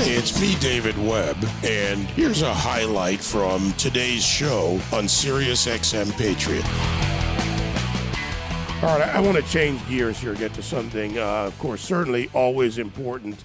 It's me, David Webb, and here's a highlight from today's show on Sirius XM Patriot. All right, I want to change gears here, get to something, uh, of course, certainly always important.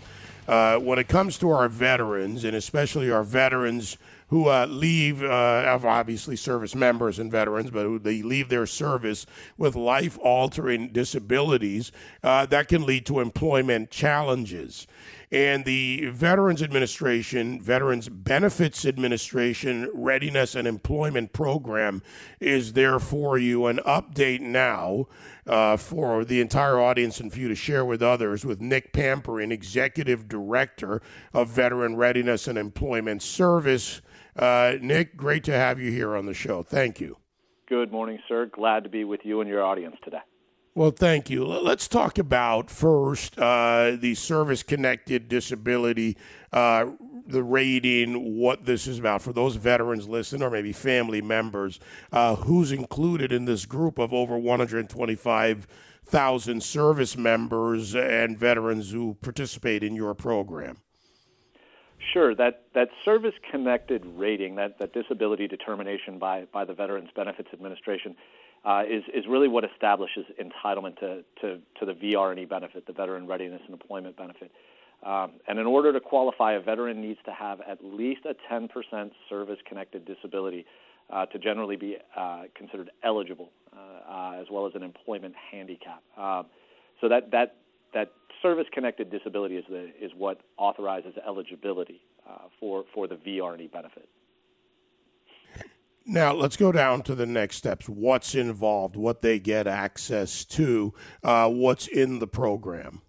Uh, when it comes to our veterans, and especially our veterans who uh, leave, uh, obviously service members and veterans, but who they leave their service with life altering disabilities, uh, that can lead to employment challenges. And the Veterans Administration, Veterans Benefits Administration Readiness and Employment Program is there for you. An update now uh, for the entire audience and for you to share with others with Nick Pamperin, Executive Director of Veteran Readiness and Employment Service. Uh, Nick, great to have you here on the show. Thank you. Good morning, sir. Glad to be with you and your audience today. Well, thank you. Let's talk about first uh, the service connected disability, uh, the rating, what this is about for those veterans listening or maybe family members. Uh, who's included in this group of over 125,000 service members and veterans who participate in your program? Sure. That that service connected rating, that, that disability determination by, by the Veterans Benefits Administration, uh, is is really what establishes entitlement to, to, to the VRE benefit, the Veteran Readiness and Employment Benefit. Um, and in order to qualify, a veteran needs to have at least a 10% service-connected disability uh, to generally be uh, considered eligible, uh, uh, as well as an employment handicap. Um, so that that that service-connected disability is the is what authorizes eligibility uh, for for the VRE benefit. Now, let's go down to the next steps. What's involved, what they get access to, uh, what's in the program.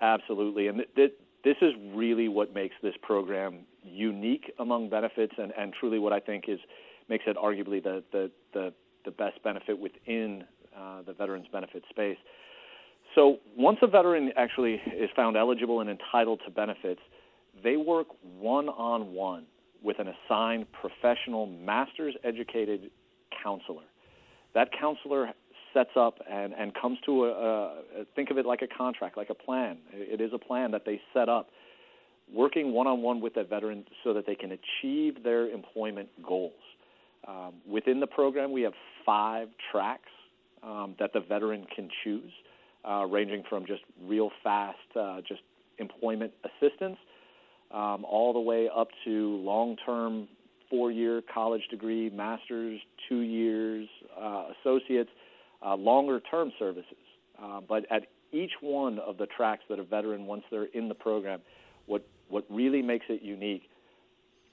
Absolutely. And th- th- this is really what makes this program unique among benefits and, and truly what I think is makes it arguably the, the, the, the best benefit within uh, the veterans benefit space. So once a veteran actually is found eligible and entitled to benefits, they work one on one with an assigned professional master's educated counselor. That counselor sets up and, and comes to a, a, think of it like a contract, like a plan. It is a plan that they set up, working one on one with that veteran so that they can achieve their employment goals. Um, within the program, we have five tracks um, that the veteran can choose, uh, ranging from just real fast, uh, just employment assistance um, all the way up to long term four year college degree, master's, two years, uh, associates, uh, longer term services. Uh, but at each one of the tracks that a veteran, once they're in the program, what, what really makes it unique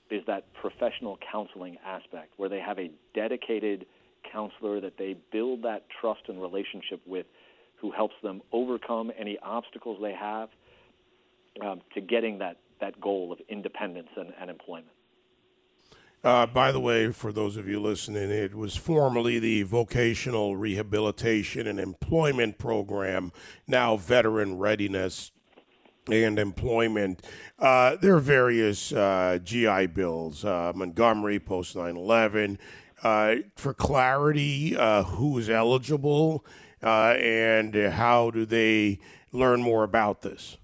is that professional counseling aspect where they have a dedicated counselor that they build that trust and relationship with who helps them overcome any obstacles they have um, to getting that that goal of independence and, and employment. Uh, by the way, for those of you listening, it was formerly the Vocational Rehabilitation and Employment Program, now Veteran Readiness and Employment. Uh, there are various uh, GI bills, uh, Montgomery, post 9 11. Uh, for clarity, uh, who is eligible and how do they learn more about this?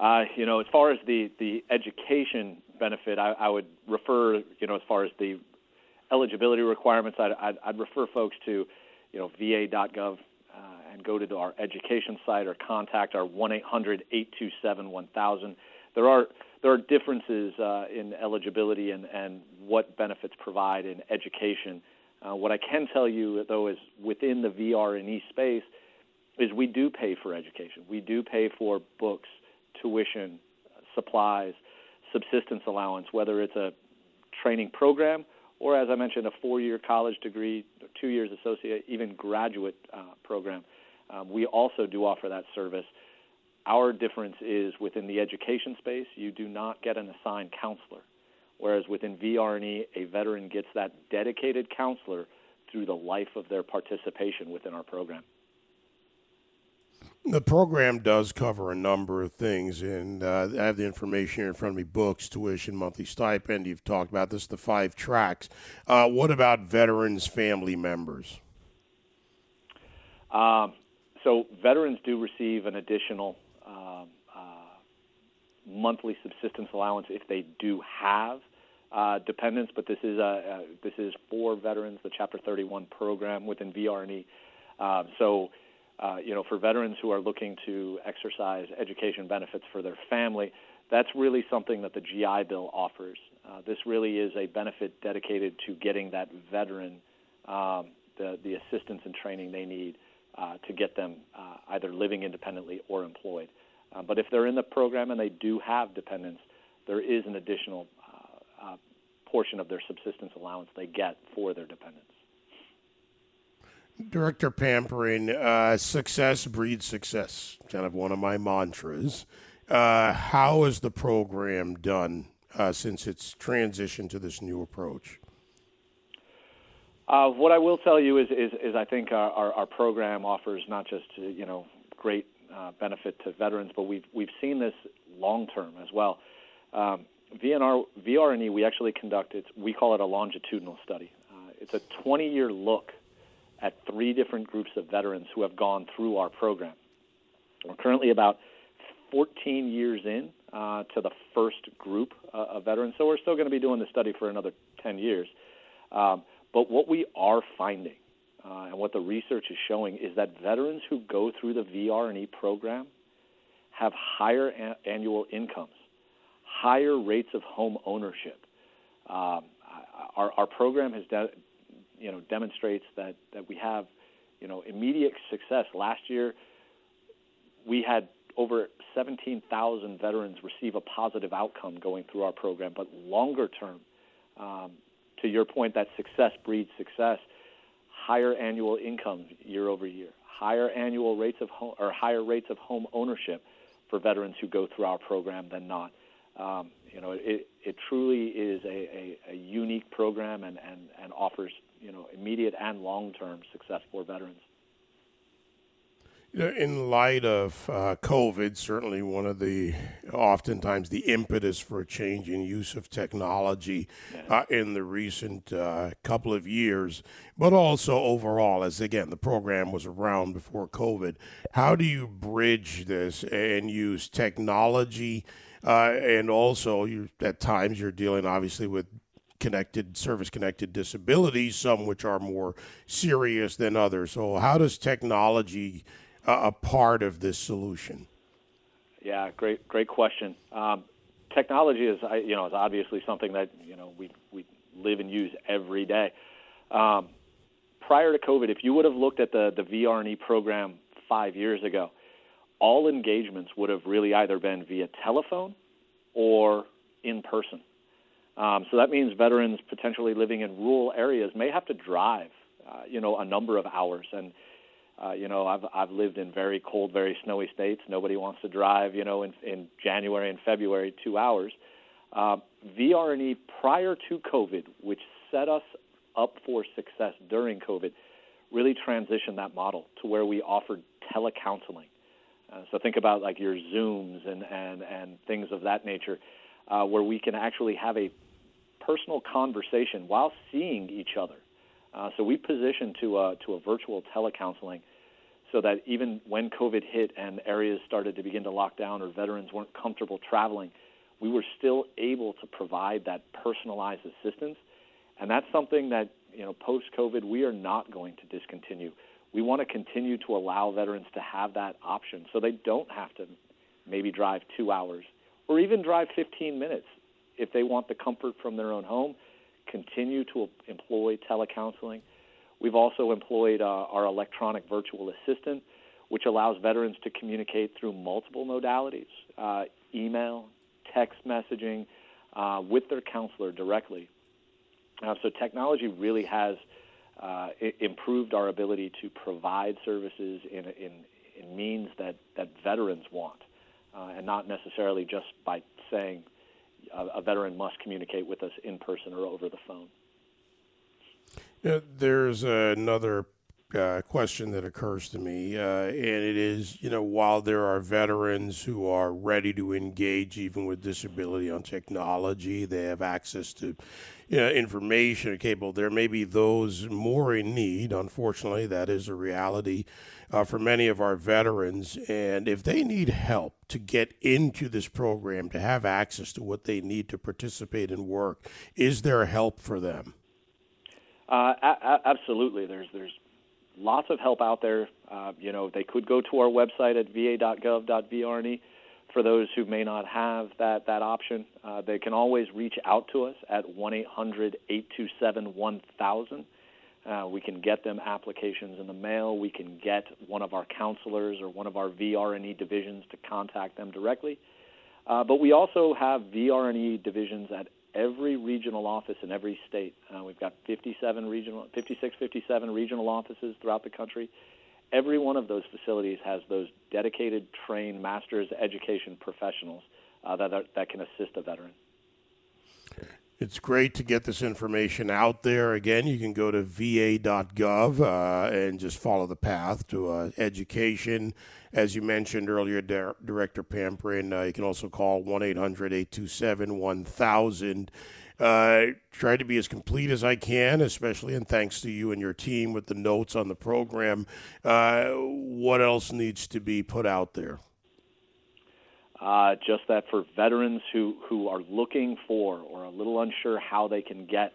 Uh, you know, as far as the, the education benefit, I, I would refer, you know, as far as the eligibility requirements, I'd, I'd, I'd refer folks to, you know, va.gov uh, and go to our education site or contact our 1-800-827-1000. There are there are differences uh, in eligibility and, and what benefits provide in education. Uh, what I can tell you, though, is within the VR and E space, is we do pay for education. We do pay for books, tuition, supplies, subsistence allowance, whether it's a training program or, as I mentioned, a four year college degree, two years associate, even graduate uh, program. Um, we also do offer that service. Our difference is within the education space, you do not get an assigned counselor, whereas within VRE, a veteran gets that dedicated counselor through the life of their participation within our program. The program does cover a number of things, and uh, I have the information here in front of me books, tuition, monthly stipend. You've talked about this, the five tracks. Uh, what about veterans' family members? Um, so, veterans do receive an additional um, uh, monthly subsistence allowance if they do have uh, dependents, but this is a, uh, this is for veterans, the Chapter 31 program within VRNE. Uh, so, uh, you know, for veterans who are looking to exercise education benefits for their family, that's really something that the GI Bill offers. Uh, this really is a benefit dedicated to getting that veteran um, the, the assistance and training they need uh, to get them uh, either living independently or employed. Uh, but if they're in the program and they do have dependents, there is an additional uh, uh, portion of their subsistence allowance they get for their dependents. Director Pamperin, uh, success breeds success, kind of one of my mantras. how is the program done since its transition to this new approach? Uh, what I will tell you is, is, is I think our, our, our, program offers not just you know great uh, benefit to veterans, but we've we've seen this long term as well. Um, VNR, VRNE, we actually conduct it. we call it a longitudinal study. Uh, it's a 20 year look at three different groups of veterans who have gone through our program. We're currently about 14 years in uh, to the first group uh, of veterans, so we're still going to be doing the study for another 10 years. Um, but what we are finding uh, and what the research is showing is that veterans who go through the VR&E program have higher a- annual incomes, higher rates of home ownership. Um, our, our program has, de- you know, demonstrates that, that we have, you know, immediate success. Last year, we had over 17,000 veterans receive a positive outcome going through our program, but longer term, um, to your point, that success breeds success. Higher annual income year over year, higher annual rates of home or higher rates of home ownership for veterans who go through our program than not. Um, you know, it, it truly is a, a, a unique program and, and, and offers you know immediate and long term success for veterans. You know, In light of uh, COVID, certainly one of the oftentimes the impetus for a change in use of technology uh, in the recent uh, couple of years, but also overall, as again the program was around before COVID. How do you bridge this and use technology, uh, and also you, at times you're dealing obviously with connected service connected disabilities, some which are more serious than others. So how does technology a part of this solution? Yeah, great, great question. Um, technology is, you know, is obviously something that you know we we live and use every day. Um, prior to COVID, if you would have looked at the the VRNE program five years ago, all engagements would have really either been via telephone or in person. Um, so that means veterans potentially living in rural areas may have to drive, uh, you know, a number of hours and uh, you know, I've I've lived in very cold, very snowy states. Nobody wants to drive, you know, in in January and February two hours. Uh, VRNE prior to COVID, which set us up for success during COVID, really transitioned that model to where we offered telecounseling. Uh, so think about like your Zooms and and and things of that nature, uh, where we can actually have a personal conversation while seeing each other. Uh, so we positioned to a, to a virtual telecounseling so that even when COVID hit and areas started to begin to lock down or veterans weren't comfortable traveling, we were still able to provide that personalized assistance. And that's something that, you know, post COVID, we are not going to discontinue. We want to continue to allow veterans to have that option so they don't have to maybe drive two hours or even drive 15 minutes if they want the comfort from their own home. Continue to employ telecounseling We've also employed uh, our electronic virtual assistant, which allows veterans to communicate through multiple modalities uh, email, text messaging, uh, with their counselor directly. Uh, so, technology really has uh, improved our ability to provide services in, in, in means that, that veterans want, uh, and not necessarily just by saying a, veteran must communicate with us in person or over the phone. Yeah, there's another uh, question that occurs to me, uh, and it is, you know, while there are veterans who are ready to engage even with disability on technology, they have access to you know, information capable. There may be those more in need. Unfortunately, that is a reality uh, for many of our veterans. And if they need help to get into this program, to have access to what they need to participate in work, is there help for them? Uh, a- absolutely. There's there's lots of help out there. Uh, you know, they could go to our website at va.gov.vrne. For those who may not have that that option, uh, they can always reach out to us at 1-800-827-1000. Uh, we can get them applications in the mail. We can get one of our counselors or one of our VRNE divisions to contact them directly. Uh, but we also have VRNE divisions at every regional office in every state. Uh, we've got 57 regional, 56, 57 regional offices throughout the country. Every one of those facilities has those dedicated, trained master's education professionals uh, that, are, that can assist a veteran. It's great to get this information out there. Again, you can go to va.gov uh, and just follow the path to uh, education. As you mentioned earlier, Director Pamperin, uh, you can also call 1 800 827 1000. Uh, try to be as complete as I can, especially and thanks to you and your team with the notes on the program. Uh, what else needs to be put out there? Uh, just that for veterans who, who are looking for or a little unsure how they can get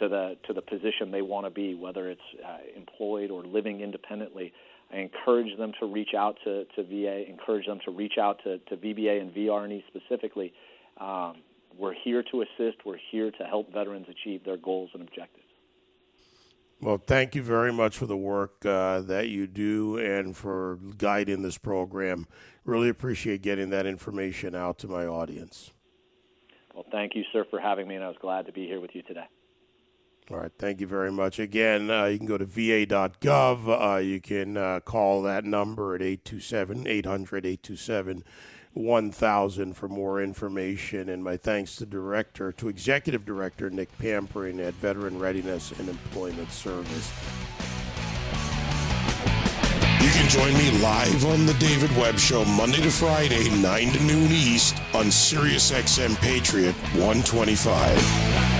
to the to the position they want to be, whether it's uh, employed or living independently, I encourage them to reach out to, to VA, encourage them to reach out to, to VBA and VRNE specifically. Um, we're here to assist. We're here to help veterans achieve their goals and objectives. Well, thank you very much for the work uh, that you do and for guiding this program. Really appreciate getting that information out to my audience. Well, thank you, sir, for having me, and I was glad to be here with you today. All right, thank you very much. Again, uh, you can go to va.gov. Uh, you can uh, call that number at 827 800 827 1000 for more information. And my thanks to Director, to Executive Director Nick Pamperin at Veteran Readiness and Employment Service. You can join me live on the David Webb Show Monday to Friday, 9 to noon East on SiriusXM Patriot 125.